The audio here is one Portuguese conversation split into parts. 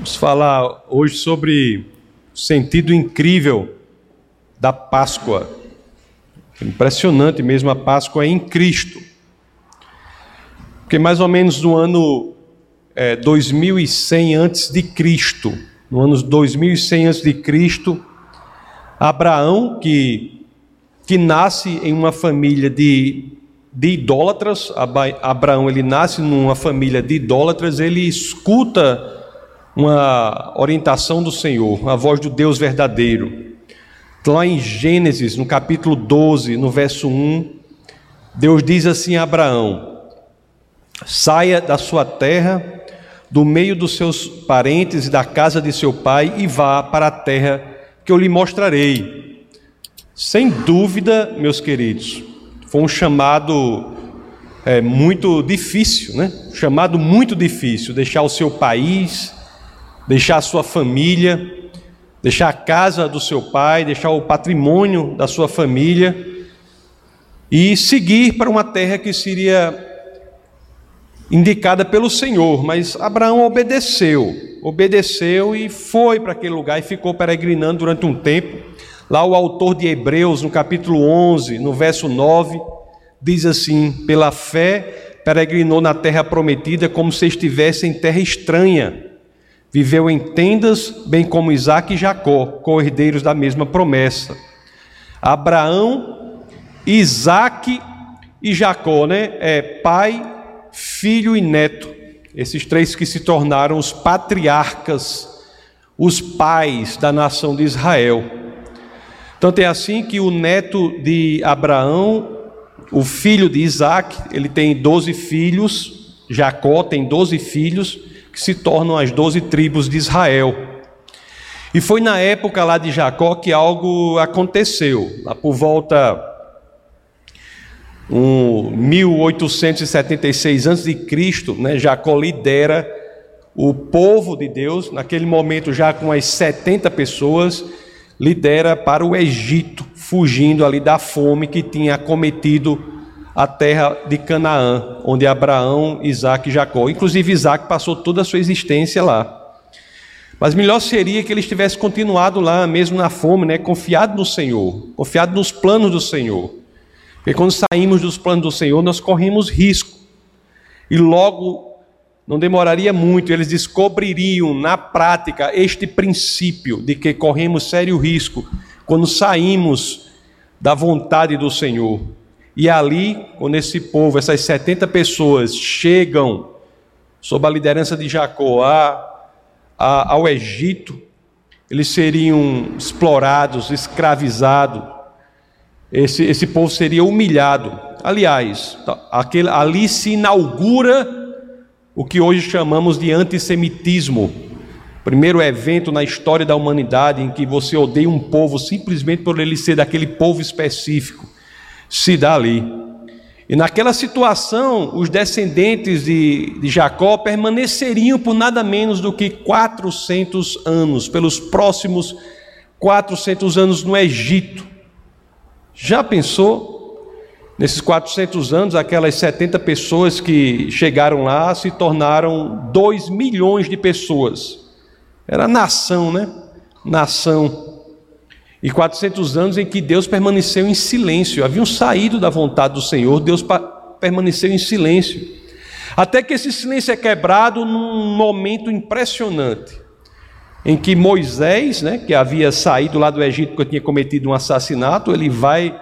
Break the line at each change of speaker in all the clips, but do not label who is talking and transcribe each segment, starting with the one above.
Vamos falar hoje sobre o sentido incrível da Páscoa. Impressionante mesmo, a Páscoa em Cristo. Porque mais ou menos no ano é, 2100 antes de Cristo, no ano 2100 antes de Cristo, Abraão, que, que nasce em uma família de, de idólatras, Abraão ele nasce numa família de idólatras, ele escuta uma orientação do Senhor, a voz do Deus verdadeiro. Lá em Gênesis, no capítulo 12, no verso 1, Deus diz assim a Abraão: Saia da sua terra, do meio dos seus parentes e da casa de seu pai, e vá para a terra que eu lhe mostrarei. Sem dúvida, meus queridos, foi um chamado é, muito difícil, né? Um chamado muito difícil, deixar o seu país, deixar a sua família, deixar a casa do seu pai, deixar o patrimônio da sua família e seguir para uma terra que seria indicada pelo Senhor. Mas Abraão obedeceu, obedeceu e foi para aquele lugar e ficou peregrinando durante um tempo. Lá o autor de Hebreus, no capítulo 11, no verso 9, diz assim: Pela fé peregrinou na terra prometida como se estivesse em terra estranha Viveu em tendas, bem como Isaac e Jacó, co-herdeiros da mesma promessa. Abraão, Isaac e Jacó, né? É pai, filho e neto. Esses três que se tornaram os patriarcas, os pais da nação de Israel. Tanto é assim que o neto de Abraão, o filho de Isaac, ele tem doze filhos, Jacó tem doze filhos, que se tornam as doze tribos de Israel. E foi na época lá de Jacó que algo aconteceu, lá por volta um 1876 a.C., né, Jacó lidera o povo de Deus, naquele momento já com as 70 pessoas, lidera para o Egito, fugindo ali da fome que tinha acometido a terra de Canaã, onde Abraão, Isaac e Jacó. Inclusive, Isaac passou toda a sua existência lá. Mas melhor seria que ele estivesse continuado lá, mesmo na fome, né? confiado no Senhor, confiado nos planos do Senhor. Porque quando saímos dos planos do Senhor, nós corremos risco. E logo, não demoraria muito, eles descobririam na prática este princípio de que corremos sério risco quando saímos da vontade do Senhor. E ali, quando esse povo, essas 70 pessoas chegam sob a liderança de Jacó a, a, ao Egito, eles seriam explorados, escravizados, esse, esse povo seria humilhado. Aliás, tá, aquele, ali se inaugura o que hoje chamamos de antissemitismo. Primeiro evento na história da humanidade em que você odeia um povo simplesmente por ele ser daquele povo específico se dá ali. E naquela situação, os descendentes de, de Jacó permaneceriam por nada menos do que 400 anos, pelos próximos 400 anos no Egito. Já pensou? Nesses 400 anos, aquelas 70 pessoas que chegaram lá se tornaram 2 milhões de pessoas. Era nação, né? Nação. E 400 anos em que Deus permaneceu em silêncio, haviam saído da vontade do Senhor, Deus permaneceu em silêncio. Até que esse silêncio é quebrado num momento impressionante, em que Moisés, né, que havia saído lá do Egito porque tinha cometido um assassinato, ele vai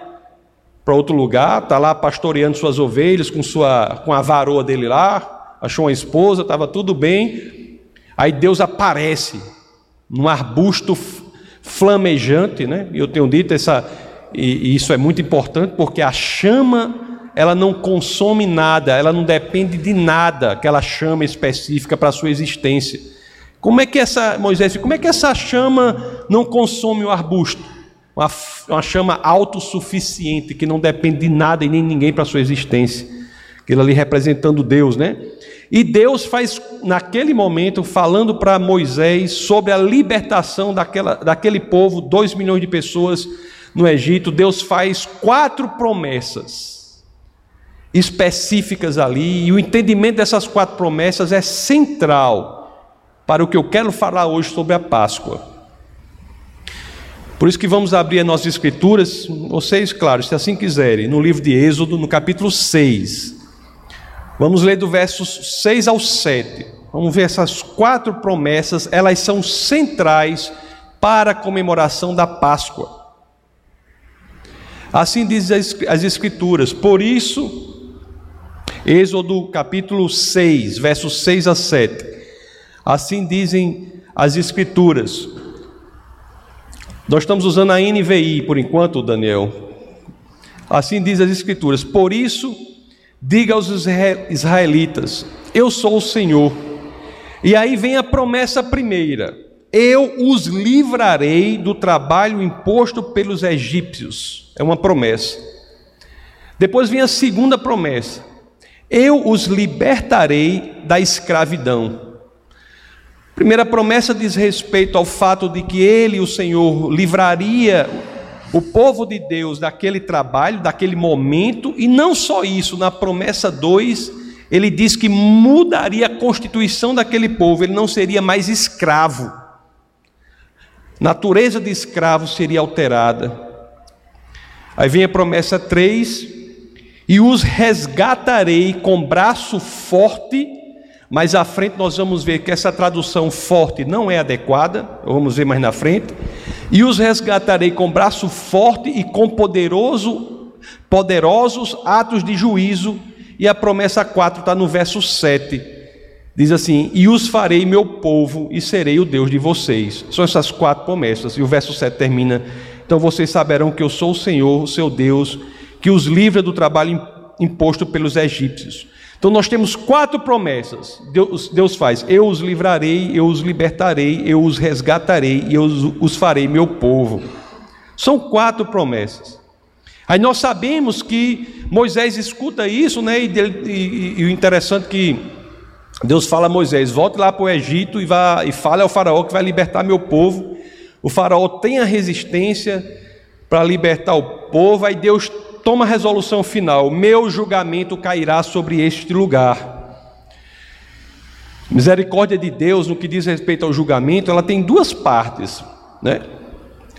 para outro lugar, está lá pastoreando suas ovelhas com, sua, com a varoa dele lá, achou uma esposa, estava tudo bem. Aí Deus aparece num arbusto flamejante, né? Eu tenho dito essa e, isso é muito importante porque a chama ela não consome nada, ela não depende de nada, aquela chama específica para a sua existência. Como é que essa Moisés, como é que essa chama não consome o arbusto? Uma, uma chama autossuficiente que não depende de nada e nem ninguém para a sua existência. Aquilo ali representando Deus, né? E Deus faz, naquele momento, falando para Moisés sobre a libertação daquela, daquele povo, dois milhões de pessoas no Egito, Deus faz quatro promessas específicas ali, e o entendimento dessas quatro promessas é central para o que eu quero falar hoje sobre a Páscoa. Por isso que vamos abrir as nossas escrituras, vocês, claro, se assim quiserem, no livro de Êxodo, no capítulo 6. Vamos ler do versos 6 ao 7. Vamos ver essas quatro promessas, elas são centrais para a comemoração da Páscoa. Assim diz as Escrituras, por isso, Êxodo capítulo 6, versos 6 a 7. Assim dizem as Escrituras. Nós estamos usando a NVI por enquanto, Daniel. Assim diz as Escrituras. Por isso, diga aos israelitas: Eu sou o Senhor. E aí vem a promessa primeira: Eu os livrarei do trabalho imposto pelos egípcios é uma promessa. Depois vem a segunda promessa: Eu os libertarei da escravidão. Primeira promessa diz respeito ao fato de que ele, o Senhor, livraria o povo de Deus daquele trabalho, daquele momento, e não só isso, na promessa 2, ele diz que mudaria a constituição daquele povo, ele não seria mais escravo. Natureza de escravo seria alterada. Aí vem a promessa 3: e os resgatarei com braço forte. Mas à frente nós vamos ver que essa tradução forte não é adequada, vamos ver mais na frente. E os resgatarei com braço forte e com poderoso, poderosos atos de juízo. E a promessa 4 está no verso 7. Diz assim: E os farei meu povo e serei o Deus de vocês. São essas quatro promessas. E o verso 7 termina: então vocês saberão que eu sou o Senhor, o seu Deus, que os livra do trabalho imposto pelos egípcios. Então nós temos quatro promessas. Deus, Deus faz: eu os livrarei, eu os libertarei, eu os resgatarei e eu os, os farei meu povo. São quatro promessas. Aí nós sabemos que Moisés escuta isso, né? E, e, e o interessante é que Deus fala a Moisés: volte lá para o Egito e, vá, e fale ao faraó que vai libertar meu povo. O faraó tem a resistência para libertar o povo, aí Deus toma a resolução final: meu julgamento cairá sobre este lugar. Misericórdia de Deus, no que diz respeito ao julgamento, ela tem duas partes, né?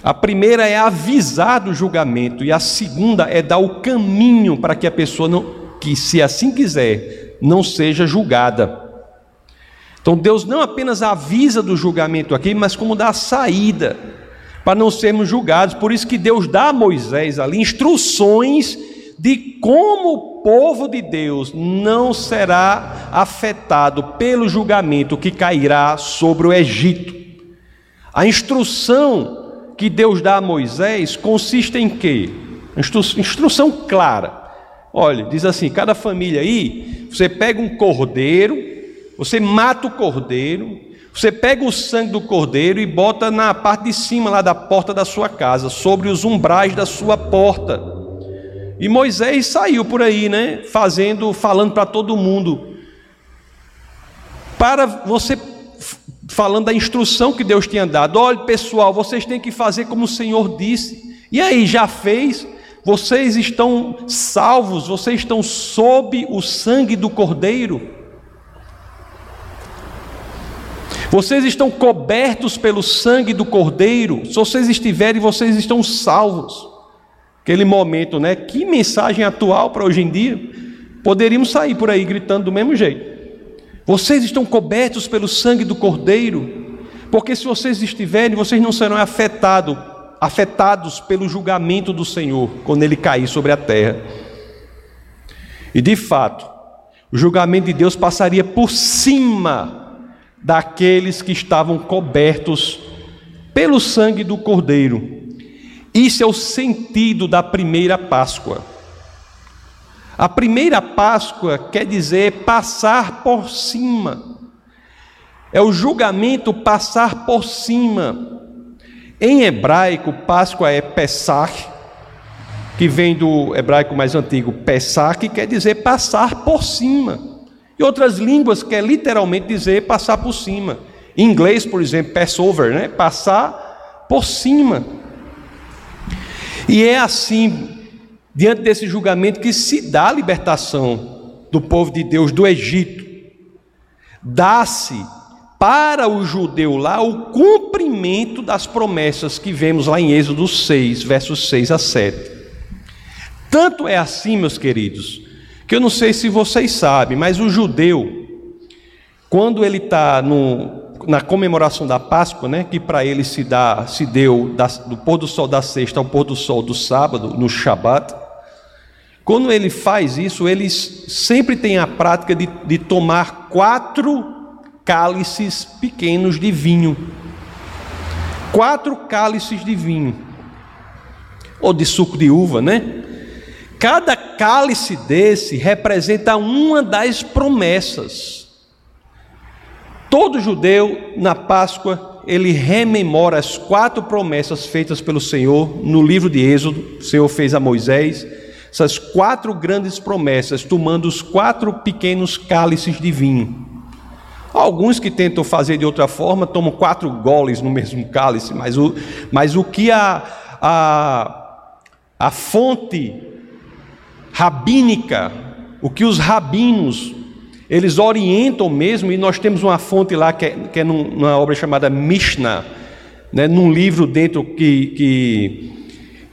A primeira é avisar do julgamento e a segunda é dar o caminho para que a pessoa não, que se assim quiser, não seja julgada. Então Deus não apenas avisa do julgamento aqui, mas como dá a saída para não sermos julgados. Por isso que Deus dá a Moisés ali instruções de como o povo de Deus não será afetado pelo julgamento que cairá sobre o Egito. A instrução que Deus dá a Moisés consiste em quê? Instru instrução clara. Olha, diz assim: cada família aí, você pega um cordeiro, você mata o cordeiro, você pega o sangue do cordeiro e bota na parte de cima lá da porta da sua casa, sobre os umbrais da sua porta. E Moisés saiu por aí, né, fazendo, falando para todo mundo. Para você falando da instrução que Deus tinha dado. Olha, pessoal, vocês têm que fazer como o Senhor disse. E aí, já fez? Vocês estão salvos, vocês estão sob o sangue do Cordeiro. Vocês estão cobertos pelo sangue do Cordeiro. Se vocês estiverem, vocês estão salvos. Aquele momento, né? Que mensagem atual para hoje em dia. Poderíamos sair por aí gritando do mesmo jeito. Vocês estão cobertos pelo sangue do Cordeiro. Porque se vocês estiverem, vocês não serão afetados, afetados pelo julgamento do Senhor quando ele cair sobre a terra. E de fato, o julgamento de Deus passaria por cima daqueles que estavam cobertos pelo sangue do Cordeiro. Isso é o sentido da primeira Páscoa. A primeira Páscoa quer dizer passar por cima. É o julgamento passar por cima. Em hebraico, Páscoa é Pesach, que vem do hebraico mais antigo, Pesach, que quer dizer passar por cima. E outras línguas quer literalmente dizer passar por cima. Em inglês, por exemplo, Passover, né? Passar por cima. E é assim, diante desse julgamento, que se dá a libertação do povo de Deus do Egito. Dá-se para o judeu lá o cumprimento das promessas que vemos lá em Êxodo 6, versos 6 a 7. Tanto é assim, meus queridos, que eu não sei se vocês sabem, mas o judeu, quando ele está na comemoração da Páscoa, né, que para ele se dá, se deu da, do pôr do sol da sexta ao pôr do sol do sábado, no Shabat, quando ele faz isso, eles sempre têm a prática de, de tomar quatro cálices pequenos de vinho. Quatro cálices de vinho. Ou de suco de uva, né? Cada cálice desse representa uma das promessas. Todo judeu, na Páscoa, ele rememora as quatro promessas feitas pelo Senhor no livro de Êxodo. O Senhor fez a Moisés essas quatro grandes promessas, tomando os quatro pequenos cálices de vinho. Alguns que tentam fazer de outra forma tomam quatro goles no mesmo cálice, mas o, mas o que a, a, a fonte rabínica, o que os rabinos, eles orientam mesmo, e nós temos uma fonte lá que é, que é numa obra chamada Mishnah, né, num livro dentro que, que,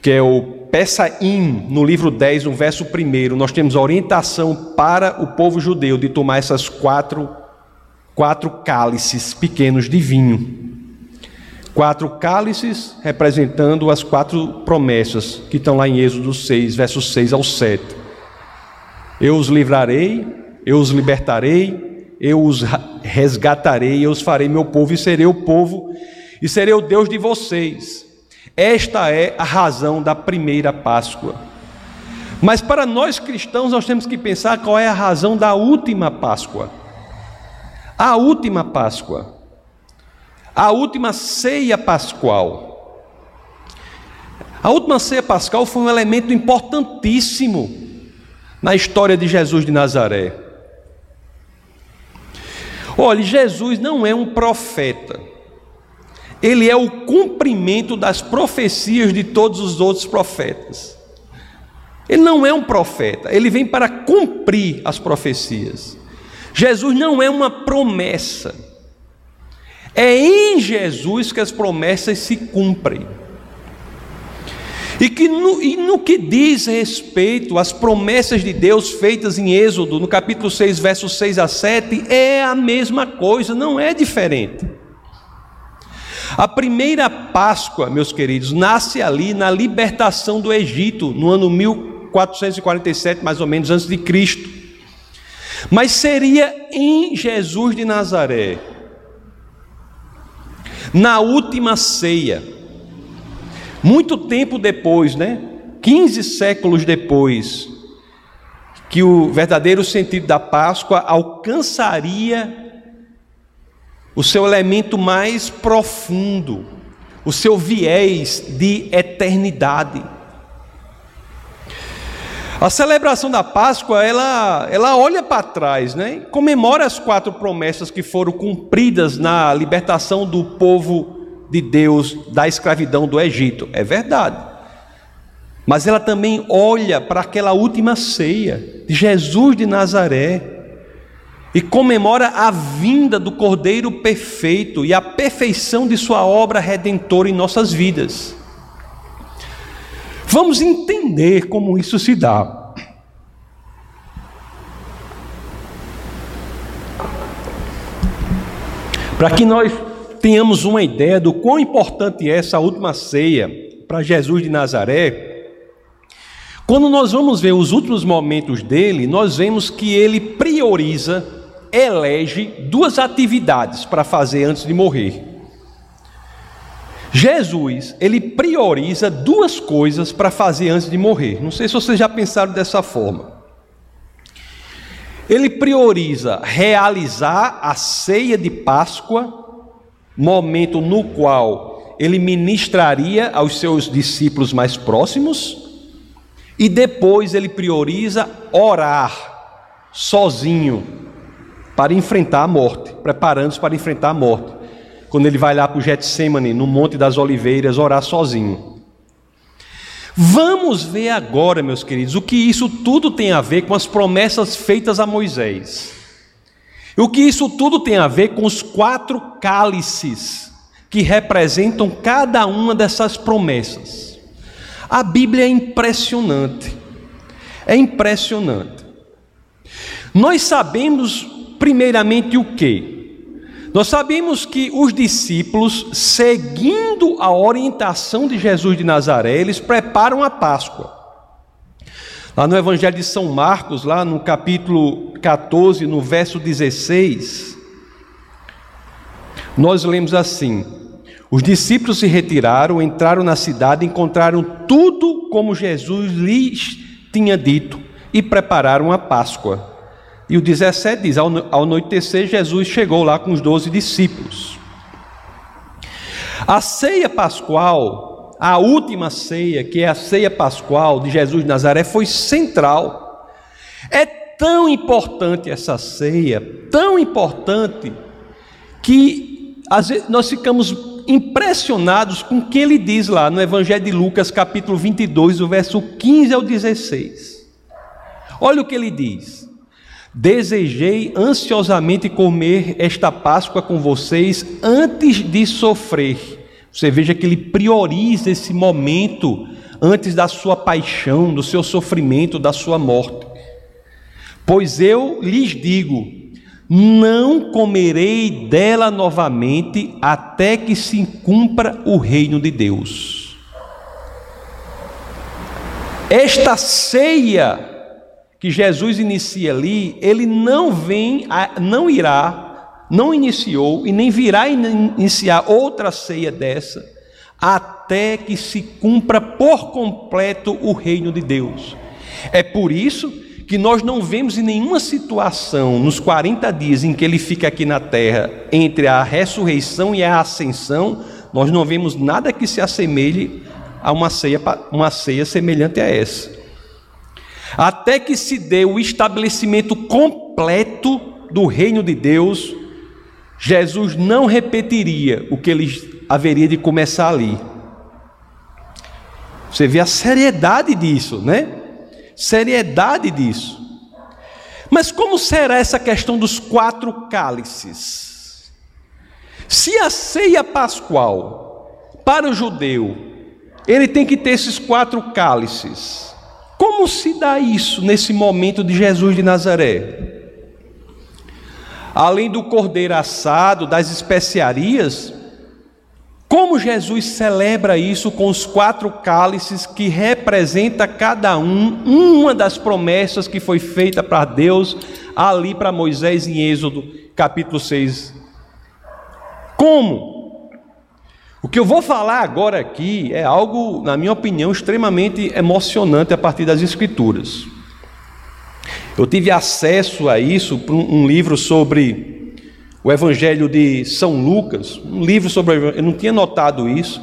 que é o Peçaim, no livro 10, no verso 1, nós temos a orientação para o povo judeu de tomar essas quatro quatro cálices pequenos de vinho. Quatro cálices representando as quatro promessas que estão lá em Êxodo 6, versos 6 ao 7. Eu os livrarei, eu os libertarei, eu os resgatarei, eu os farei meu povo e serei o povo e serei o Deus de vocês. Esta é a razão da primeira Páscoa. Mas para nós cristãos, nós temos que pensar qual é a razão da última Páscoa. A última Páscoa, a última ceia pascual. A última ceia pascal foi um elemento importantíssimo na história de Jesus de Nazaré. Olhe, Jesus não é um profeta, ele é o cumprimento das profecias de todos os outros profetas. Ele não é um profeta, ele vem para cumprir as profecias. Jesus não é uma promessa. É em Jesus que as promessas se cumprem. E que no, e no que diz respeito às promessas de Deus feitas em Êxodo, no capítulo 6, versos 6 a 7, é a mesma coisa, não é diferente. A primeira Páscoa, meus queridos, nasce ali na libertação do Egito, no ano 1447, mais ou menos, antes de Cristo. Mas seria em Jesus de Nazaré, na última ceia, muito tempo depois, né? 15 séculos depois, que o verdadeiro sentido da Páscoa alcançaria o seu elemento mais profundo, o seu viés de eternidade. A celebração da Páscoa, ela, ela olha para trás, né? comemora as quatro promessas que foram cumpridas na libertação do povo de Deus da escravidão do Egito. É verdade. Mas ela também olha para aquela última ceia de Jesus de Nazaré e comemora a vinda do Cordeiro perfeito e a perfeição de sua obra redentora em nossas vidas. Vamos entender como isso se dá. Para que nós tenhamos uma ideia do quão importante é essa última ceia para Jesus de Nazaré, quando nós vamos ver os últimos momentos dele, nós vemos que ele prioriza, elege duas atividades para fazer antes de morrer. Jesus, ele prioriza duas coisas para fazer antes de morrer. Não sei se vocês já pensaram dessa forma. Ele prioriza realizar a ceia de Páscoa, momento no qual ele ministraria aos seus discípulos mais próximos, e depois ele prioriza orar sozinho para enfrentar a morte, preparando-se para enfrentar a morte quando ele vai lá para o Getsemane, no Monte das Oliveiras, orar sozinho. Vamos ver agora, meus queridos, o que isso tudo tem a ver com as promessas feitas a Moisés. O que isso tudo tem a ver com os quatro cálices que representam cada uma dessas promessas. A Bíblia é impressionante. É impressionante. Nós sabemos, primeiramente, o que? Nós sabemos que os discípulos, seguindo a orientação de Jesus de Nazaré, eles preparam a Páscoa. Lá no Evangelho de São Marcos, lá no capítulo 14, no verso 16, nós lemos assim: Os discípulos se retiraram, entraram na cidade, encontraram tudo como Jesus lhes tinha dito e prepararam a Páscoa. E o 17 diz: Ao anoitecer, Jesus chegou lá com os doze discípulos. A ceia pascual, a última ceia, que é a ceia pascual de Jesus de Nazaré, foi central. É tão importante essa ceia, tão importante, que às vezes nós ficamos impressionados com o que ele diz lá no Evangelho de Lucas, capítulo 22, o verso 15 ao 16. Olha o que ele diz. Desejei ansiosamente comer esta Páscoa com vocês antes de sofrer. Você veja que ele prioriza esse momento antes da sua paixão, do seu sofrimento, da sua morte. Pois eu lhes digo: não comerei dela novamente até que se cumpra o reino de Deus. Esta ceia que Jesus inicia ali, ele não vem, não irá, não iniciou e nem virá iniciar outra ceia dessa, até que se cumpra por completo o reino de Deus. É por isso que nós não vemos em nenhuma situação, nos 40 dias em que ele fica aqui na terra, entre a ressurreição e a ascensão, nós não vemos nada que se assemelhe a uma ceia, uma ceia semelhante a essa até que se dê o estabelecimento completo do reino de Deus, Jesus não repetiria o que ele haveria de começar ali. Você vê a seriedade disso, né? Seriedade disso. Mas como será essa questão dos quatro cálices? Se a ceia pascual, para o judeu, ele tem que ter esses quatro cálices. Como se dá isso nesse momento de Jesus de Nazaré? Além do cordeiro assado, das especiarias, como Jesus celebra isso com os quatro cálices que representa cada um uma das promessas que foi feita para Deus ali para Moisés em Êxodo, capítulo 6. Como? O que eu vou falar agora aqui é algo, na minha opinião, extremamente emocionante a partir das Escrituras. Eu tive acesso a isso por um livro sobre o Evangelho de São Lucas, um livro sobre. Eu não tinha notado isso.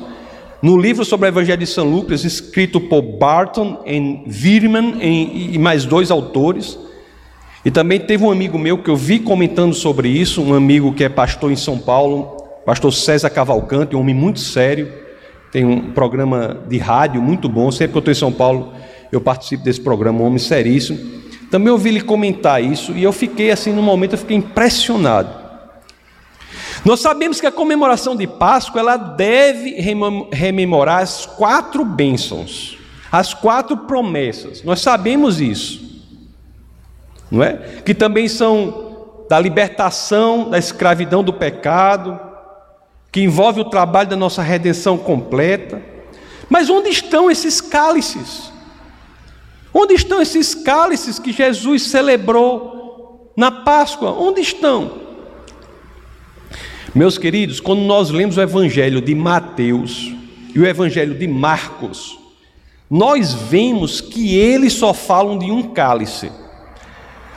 No livro sobre o Evangelho de São Lucas, escrito por Barton e Wirman e mais dois autores, e também teve um amigo meu que eu vi comentando sobre isso, um amigo que é pastor em São Paulo, Pastor César Cavalcante, um homem muito sério, tem um programa de rádio muito bom. Sempre que eu estou em São Paulo, eu participo desse programa, um homem seríssimo. Também ouvi ele comentar isso e eu fiquei assim, no momento, eu fiquei impressionado. Nós sabemos que a comemoração de Páscoa ela deve rememorar as quatro bênçãos, as quatro promessas. Nós sabemos isso, não é? Que também são da libertação da escravidão do pecado, que envolve o trabalho da nossa redenção completa. Mas onde estão esses cálices? Onde estão esses cálices que Jesus celebrou na Páscoa? Onde estão? Meus queridos, quando nós lemos o Evangelho de Mateus e o Evangelho de Marcos, nós vemos que eles só falam de um cálice.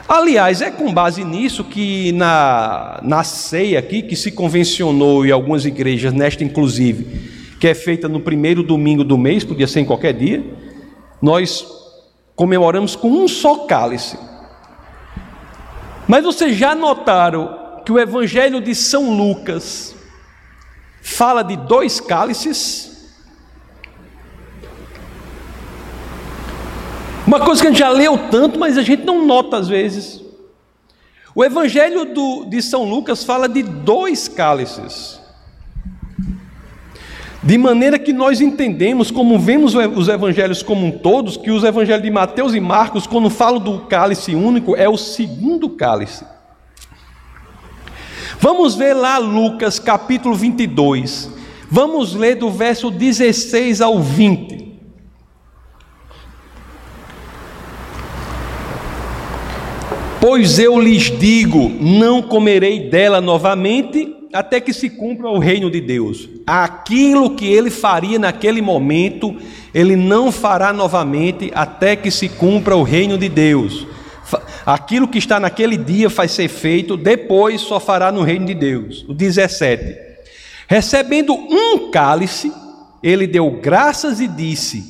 Aliás, é com base nisso que na, na ceia aqui, que se convencionou em algumas igrejas, nesta inclusive, que é feita no primeiro domingo do mês, podia ser em qualquer dia, nós comemoramos com um só cálice. Mas vocês já notaram que o Evangelho de São Lucas fala de dois cálices? Uma coisa que a gente já leu tanto, mas a gente não nota às vezes. O Evangelho do, de São Lucas fala de dois cálices. De maneira que nós entendemos, como vemos os evangelhos como um todos, que os evangelhos de Mateus e Marcos, quando falam do cálice único, é o segundo cálice. Vamos ver lá Lucas capítulo 22. Vamos ler do verso 16 ao 20. Pois eu lhes digo: não comerei dela novamente, até que se cumpra o reino de Deus. Aquilo que ele faria naquele momento, ele não fará novamente, até que se cumpra o reino de Deus. Aquilo que está naquele dia vai ser feito, depois só fará no reino de Deus. O 17. Recebendo um cálice, ele deu graças e disse: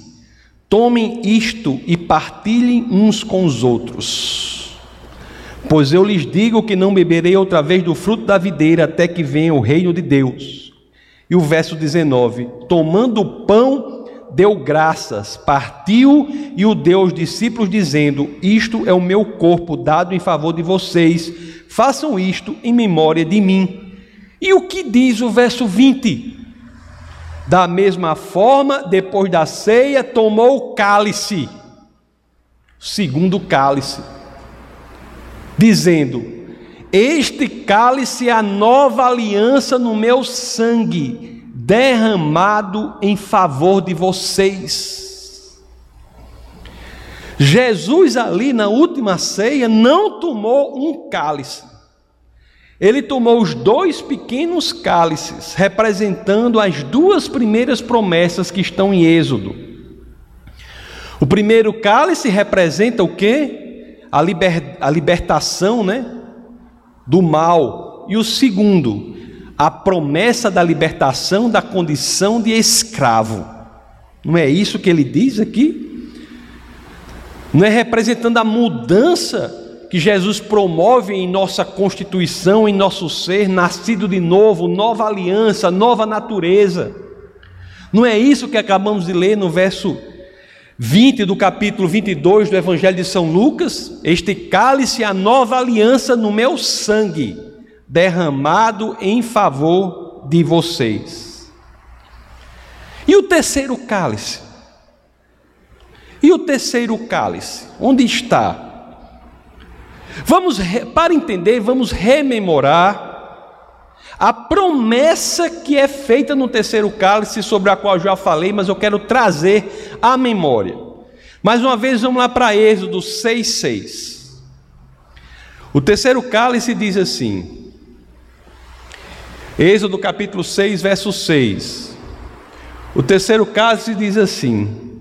Tomem isto e partilhem uns com os outros. Pois eu lhes digo que não beberei outra vez do fruto da videira até que venha o reino de Deus. E o verso 19: Tomando o pão, deu graças, partiu e o deu aos discípulos, dizendo: Isto é o meu corpo dado em favor de vocês, façam isto em memória de mim. E o que diz o verso 20? Da mesma forma, depois da ceia, tomou o cálice, segundo cálice, dizendo: Este cálice é a nova aliança no meu sangue derramado em favor de vocês. Jesus, ali na última ceia, não tomou um cálice, ele tomou os dois pequenos cálices, representando as duas primeiras promessas que estão em Êxodo. O primeiro cálice representa o que? A, liber, a libertação né, do mal. E o segundo a promessa da libertação da condição de escravo. Não é isso que ele diz aqui? Não é representando a mudança que Jesus promove em nossa constituição, em nosso ser, nascido de novo, nova aliança, nova natureza. Não é isso que acabamos de ler no verso 20 do capítulo 22 do Evangelho de São Lucas? Este cálice é a nova aliança no meu sangue derramado em favor de vocês. E o terceiro cálice? E o terceiro cálice? Onde está? Vamos, para entender, vamos rememorar a promessa que é feita no terceiro cálice, sobre a qual já falei, mas eu quero trazer à memória. Mais uma vez, vamos lá para Êxodo 6,6. O terceiro cálice diz assim: Êxodo capítulo 6, verso 6. O terceiro caso diz assim: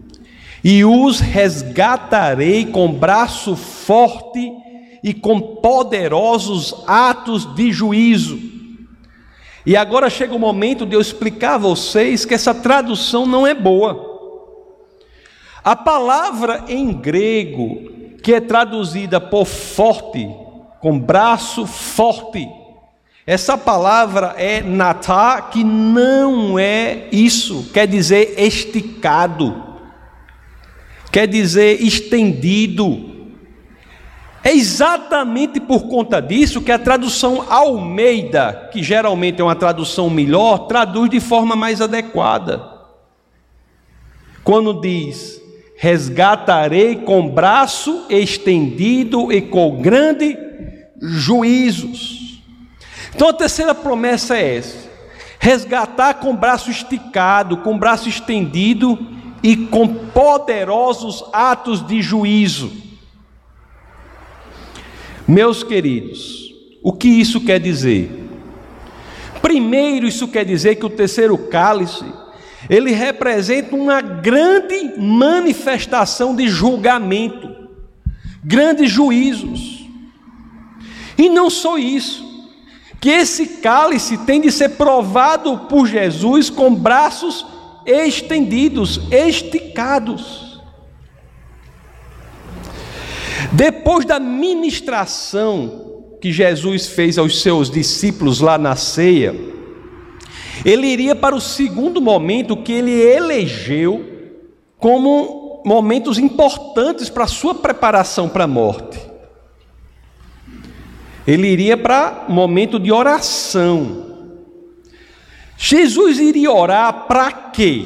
E os resgatarei com braço forte e com poderosos atos de juízo. E agora chega o momento de eu explicar a vocês que essa tradução não é boa. A palavra em grego que é traduzida por forte, com braço forte, essa palavra é natá, que não é isso, quer dizer esticado, quer dizer estendido. É exatamente por conta disso que a tradução Almeida, que geralmente é uma tradução melhor, traduz de forma mais adequada. Quando diz: resgatarei com braço estendido e com grande juízos. Então a terceira promessa é essa: resgatar com braço esticado, com braço estendido e com poderosos atos de juízo. Meus queridos, o que isso quer dizer? Primeiro, isso quer dizer que o terceiro cálice, ele representa uma grande manifestação de julgamento, grandes juízos. E não só isso, que esse cálice tem de ser provado por Jesus com braços estendidos, esticados. Depois da ministração que Jesus fez aos seus discípulos lá na ceia, ele iria para o segundo momento que ele elegeu como momentos importantes para a sua preparação para a morte. Ele iria para momento de oração. Jesus iria orar para quê?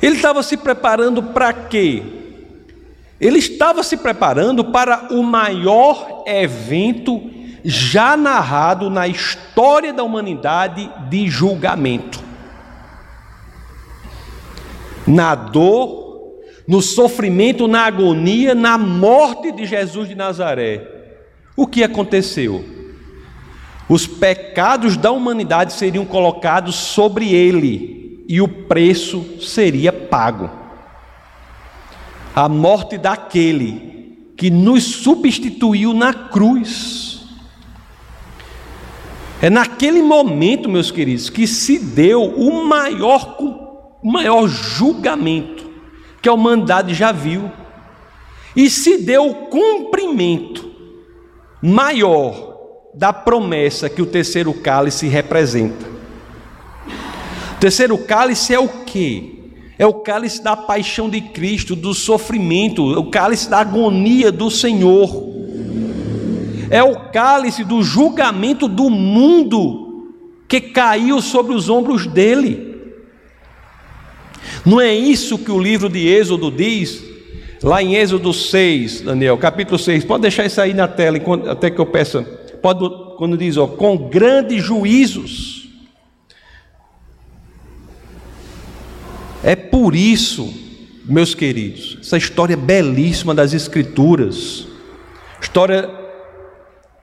Ele estava se preparando para quê? Ele estava se preparando para o maior evento já narrado na história da humanidade de julgamento. Na dor, no sofrimento, na agonia, na morte de Jesus de Nazaré. O que aconteceu? Os pecados da humanidade seriam colocados sobre ele e o preço seria pago. A morte daquele que nos substituiu na cruz. É naquele momento, meus queridos, que se deu o maior, o maior julgamento que a humanidade já viu. E se deu o cumprimento maior da promessa que o terceiro cálice representa. O terceiro cálice é o que? É o cálice da paixão de Cristo, do sofrimento, o cálice da agonia do Senhor. É o cálice do julgamento do mundo que caiu sobre os ombros dele. Não é isso que o livro de Êxodo diz? Lá em Êxodo 6, Daniel, capítulo 6. Pode deixar isso aí na tela até que eu peça pode, quando diz, ó, com grandes juízos. É por isso, meus queridos, essa história belíssima das Escrituras, história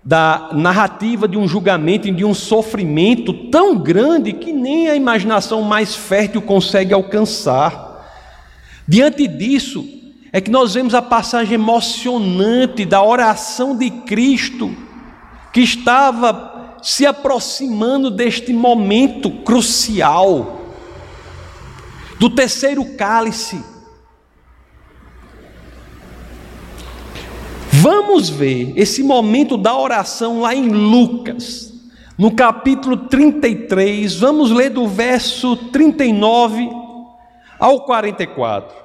da narrativa de um julgamento e de um sofrimento tão grande que nem a imaginação mais fértil consegue alcançar. Diante disso, é que nós vemos a passagem emocionante da oração de Cristo que estava se aproximando deste momento crucial, do terceiro cálice. Vamos ver esse momento da oração lá em Lucas, no capítulo 33, vamos ler do verso 39 ao 44.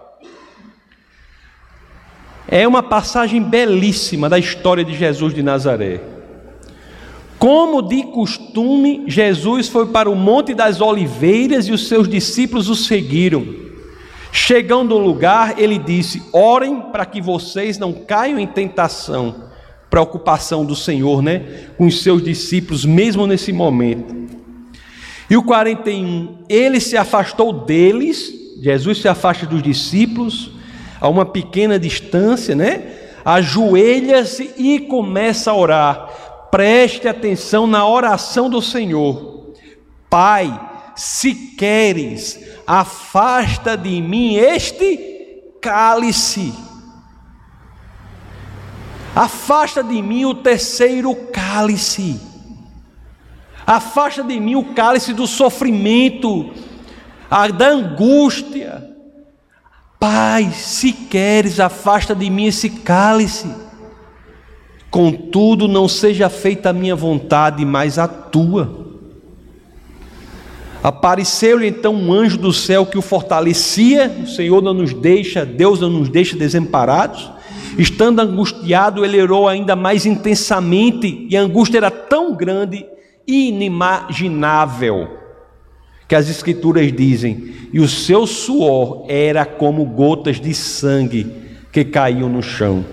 É uma passagem belíssima da história de Jesus de Nazaré. Como de costume, Jesus foi para o Monte das Oliveiras e os seus discípulos o seguiram. Chegando ao lugar, ele disse: Orem para que vocês não caiam em tentação. Preocupação do Senhor, né? Com os seus discípulos, mesmo nesse momento. E o 41, ele se afastou deles, Jesus se afasta dos discípulos, a uma pequena distância, né? Ajoelha-se e começa a orar preste atenção na oração do Senhor. Pai, se queres, afasta de mim este cálice. Afasta de mim o terceiro cálice. Afasta de mim o cálice do sofrimento, da angústia. Pai, se queres, afasta de mim esse cálice. Contudo, não seja feita a minha vontade, mas a tua. Apareceu-lhe então um anjo do céu que o fortalecia. O Senhor não nos deixa, Deus não nos deixa desamparados. Estando angustiado, ele orou ainda mais intensamente, e a angústia era tão grande inimaginável, que as Escrituras dizem, e o seu suor era como gotas de sangue que caíam no chão.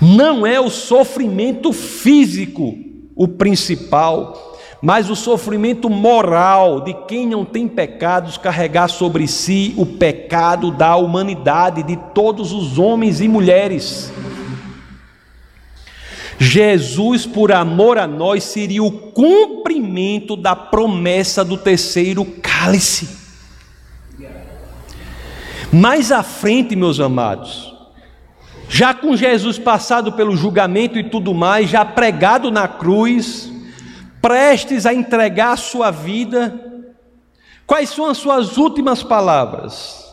Não é o sofrimento físico o principal, mas o sofrimento moral de quem não tem pecados carregar sobre si o pecado da humanidade, de todos os homens e mulheres. Jesus, por amor a nós, seria o cumprimento da promessa do terceiro cálice. Mais à frente, meus amados, já com Jesus passado pelo julgamento e tudo mais, já pregado na cruz, prestes a entregar a sua vida, quais são as suas últimas palavras?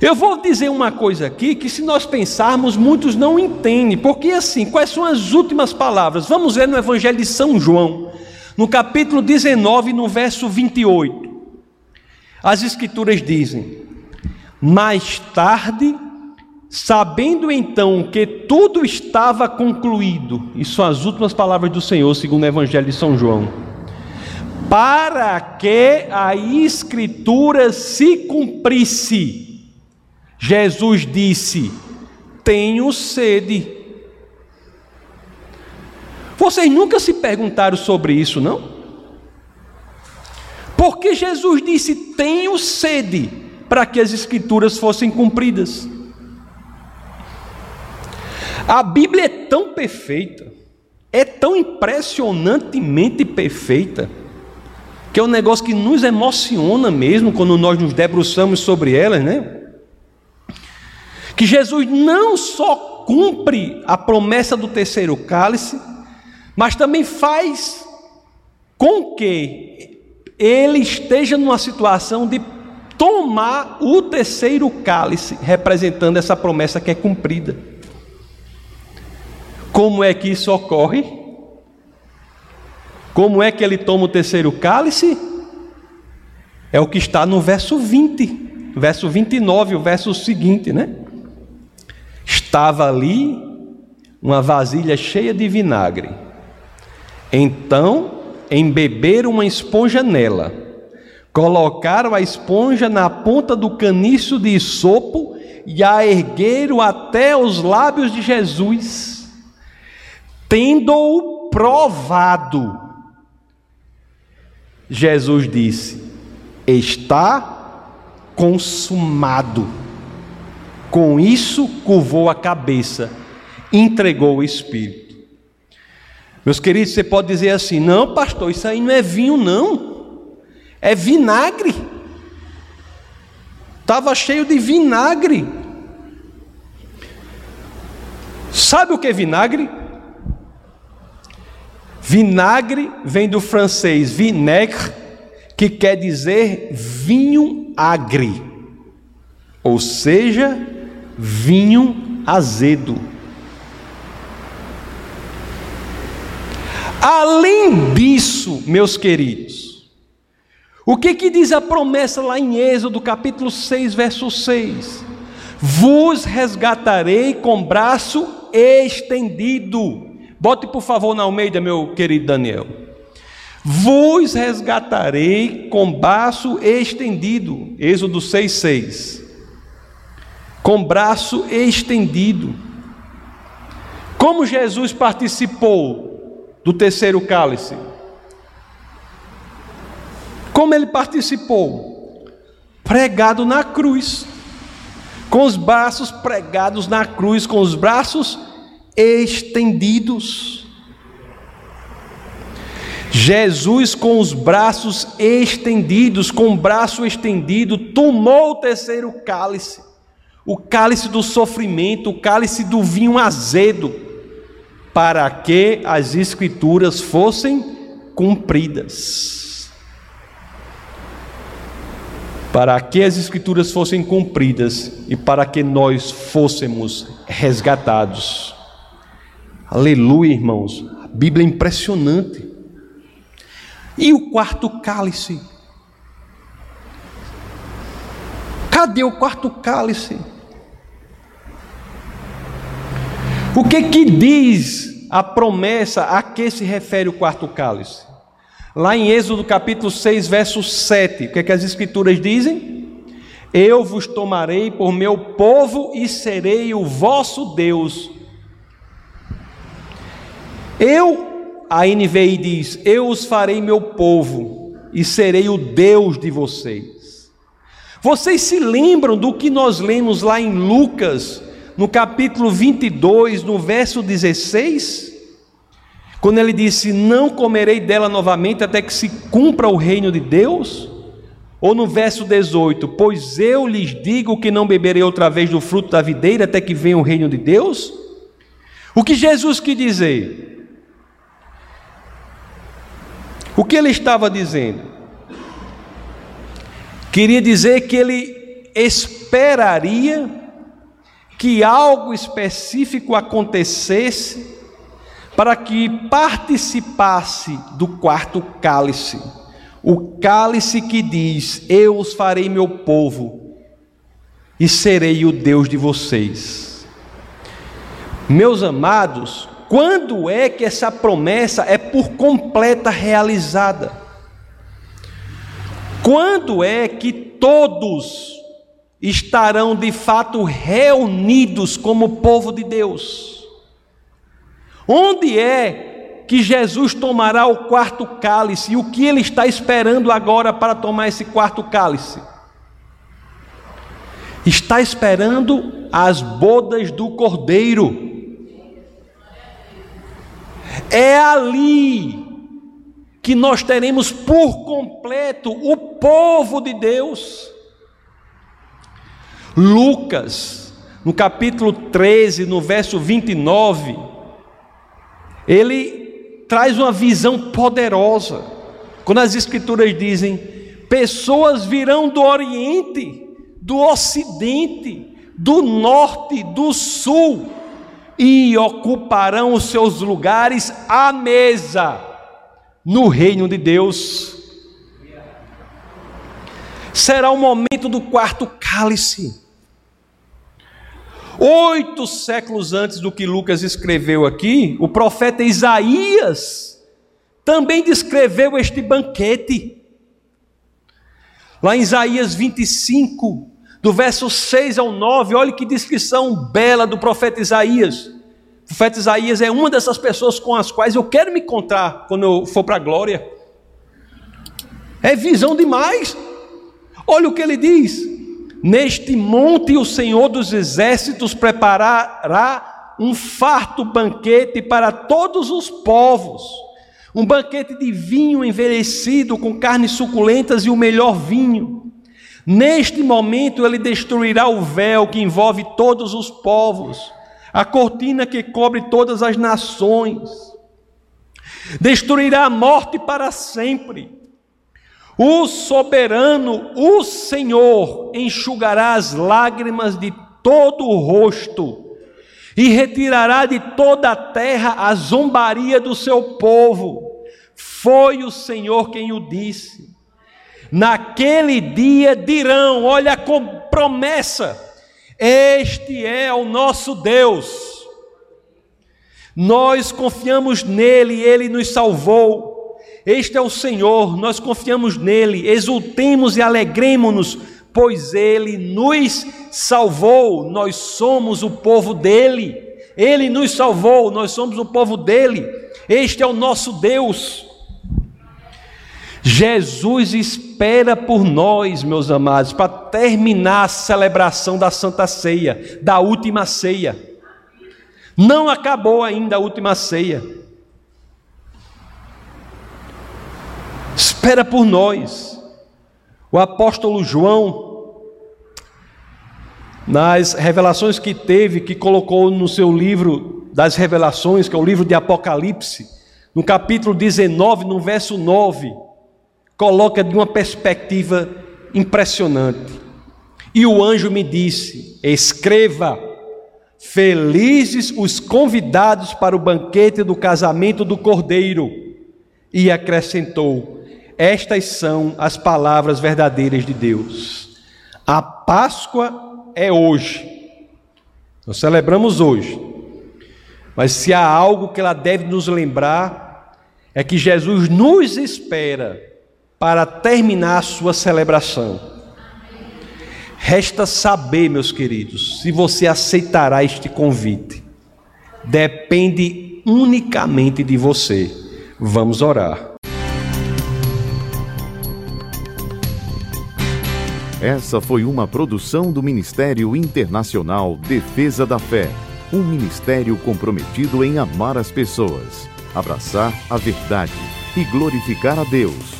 Eu vou dizer uma coisa aqui que, se nós pensarmos, muitos não entendem, porque assim, quais são as últimas palavras? Vamos ver no Evangelho de São João, no capítulo 19, no verso 28. As Escrituras dizem: Mais tarde, Sabendo então que tudo estava concluído, e são as últimas palavras do Senhor, segundo o Evangelho de São João, para que a Escritura se cumprisse, Jesus disse: Tenho sede. Vocês nunca se perguntaram sobre isso, não? Porque Jesus disse: Tenho sede, para que as Escrituras fossem cumpridas. A Bíblia é tão perfeita, é tão impressionantemente perfeita, que é um negócio que nos emociona mesmo quando nós nos debruçamos sobre elas, né? Que Jesus não só cumpre a promessa do terceiro cálice, mas também faz com que ele esteja numa situação de tomar o terceiro cálice, representando essa promessa que é cumprida. Como é que isso ocorre? Como é que ele toma o terceiro cálice? É o que está no verso 20, verso 29, o verso seguinte, né? Estava ali uma vasilha cheia de vinagre. Então, embeberam uma esponja nela, colocaram a esponja na ponta do caniço de sopo e a ergueram até os lábios de Jesus tendo-o provado, Jesus disse: Está consumado. Com isso, curvou a cabeça, entregou o Espírito. Meus queridos, você pode dizer assim: não, pastor, isso aí não é vinho, não, é vinagre. Estava cheio de vinagre. Sabe o que é vinagre? Vinagre vem do francês vinaigre, que quer dizer vinho agre, ou seja, vinho azedo. Além disso, meus queridos, o que, que diz a promessa lá em Êxodo capítulo 6, verso 6? Vos resgatarei com braço estendido Bote por favor na Almeida, meu querido Daniel. Vos resgatarei com braço estendido. Êxodo 6,6. Com braço estendido. Como Jesus participou do terceiro cálice? Como ele participou? Pregado na cruz. Com os braços pregados na cruz, com os braços estendidos. Jesus, com os braços estendidos, com o braço estendido, tomou o terceiro cálice, o cálice do sofrimento, o cálice do vinho azedo, para que as Escrituras fossem cumpridas. Para que as Escrituras fossem cumpridas e para que nós fôssemos resgatados. Aleluia, irmãos. A Bíblia é impressionante. E o quarto cálice? Cadê o quarto cálice? O que que diz a promessa a que se refere o quarto cálice? Lá em Êxodo capítulo 6, verso 7, o que, é que as escrituras dizem? Eu vos tomarei por meu povo e serei o vosso Deus eu, a NVI diz: Eu os farei meu povo e serei o Deus de vocês. Vocês se lembram do que nós lemos lá em Lucas, no capítulo 22, no verso 16? Quando ele disse: Não comerei dela novamente até que se cumpra o reino de Deus? Ou no verso 18: Pois eu lhes digo que não beberei outra vez do fruto da videira até que venha o reino de Deus? O que Jesus quis dizer? O que ele estava dizendo? Queria dizer que ele esperaria que algo específico acontecesse para que participasse do quarto cálice. O cálice que diz: Eu os farei meu povo e serei o Deus de vocês. Meus amados, quando é que essa promessa é por completa realizada? Quando é que todos estarão de fato reunidos como povo de Deus? Onde é que Jesus tomará o quarto cálice e o que ele está esperando agora para tomar esse quarto cálice? Está esperando as bodas do cordeiro. É ali que nós teremos por completo o povo de Deus. Lucas, no capítulo 13, no verso 29, ele traz uma visão poderosa. Quando as escrituras dizem: pessoas virão do Oriente, do Ocidente, do Norte, do Sul, e ocuparão os seus lugares à mesa no reino de Deus. Será o momento do quarto cálice. Oito séculos antes do que Lucas escreveu aqui, o profeta Isaías também descreveu este banquete. Lá em Isaías 25, do verso 6 ao 9, olha que descrição bela do profeta Isaías. O profeta Isaías é uma dessas pessoas com as quais eu quero me encontrar quando eu for para a glória. É visão demais. Olha o que ele diz: Neste monte o Senhor dos exércitos preparará um farto banquete para todos os povos, um banquete de vinho envelhecido com carnes suculentas e o melhor vinho. Neste momento ele destruirá o véu que envolve todos os povos, a cortina que cobre todas as nações. Destruirá a morte para sempre o soberano, o Senhor, enxugará as lágrimas de todo o rosto e retirará de toda a terra a zombaria do seu povo. Foi o Senhor quem o disse. Naquele dia dirão: olha a promessa, este é o nosso Deus. Nós confiamos nele, ele nos salvou. Este é o Senhor, nós confiamos nele, exultemos e alegremos-nos, pois ele nos salvou, nós somos o povo dele. Ele nos salvou, nós somos o povo dele. Este é o nosso Deus. Jesus espera por nós, meus amados, para terminar a celebração da Santa Ceia, da última ceia. Não acabou ainda a última ceia. espera por nós. O apóstolo João, nas revelações que teve, que colocou no seu livro das revelações, que é o livro de Apocalipse, no capítulo 19, no verso 9, coloca de uma perspectiva impressionante. E o anjo me disse: Escreva, felizes os convidados para o banquete do casamento do cordeiro. E acrescentou: estas são as palavras verdadeiras de Deus. A Páscoa é hoje. Nós celebramos hoje. Mas se há algo que ela deve nos lembrar, é que Jesus nos espera para terminar a sua celebração. Resta saber, meus queridos, se você aceitará este convite. Depende unicamente de você. Vamos orar.
Essa foi uma produção do Ministério Internacional Defesa da Fé, um ministério comprometido em amar as pessoas, abraçar a verdade e glorificar a Deus.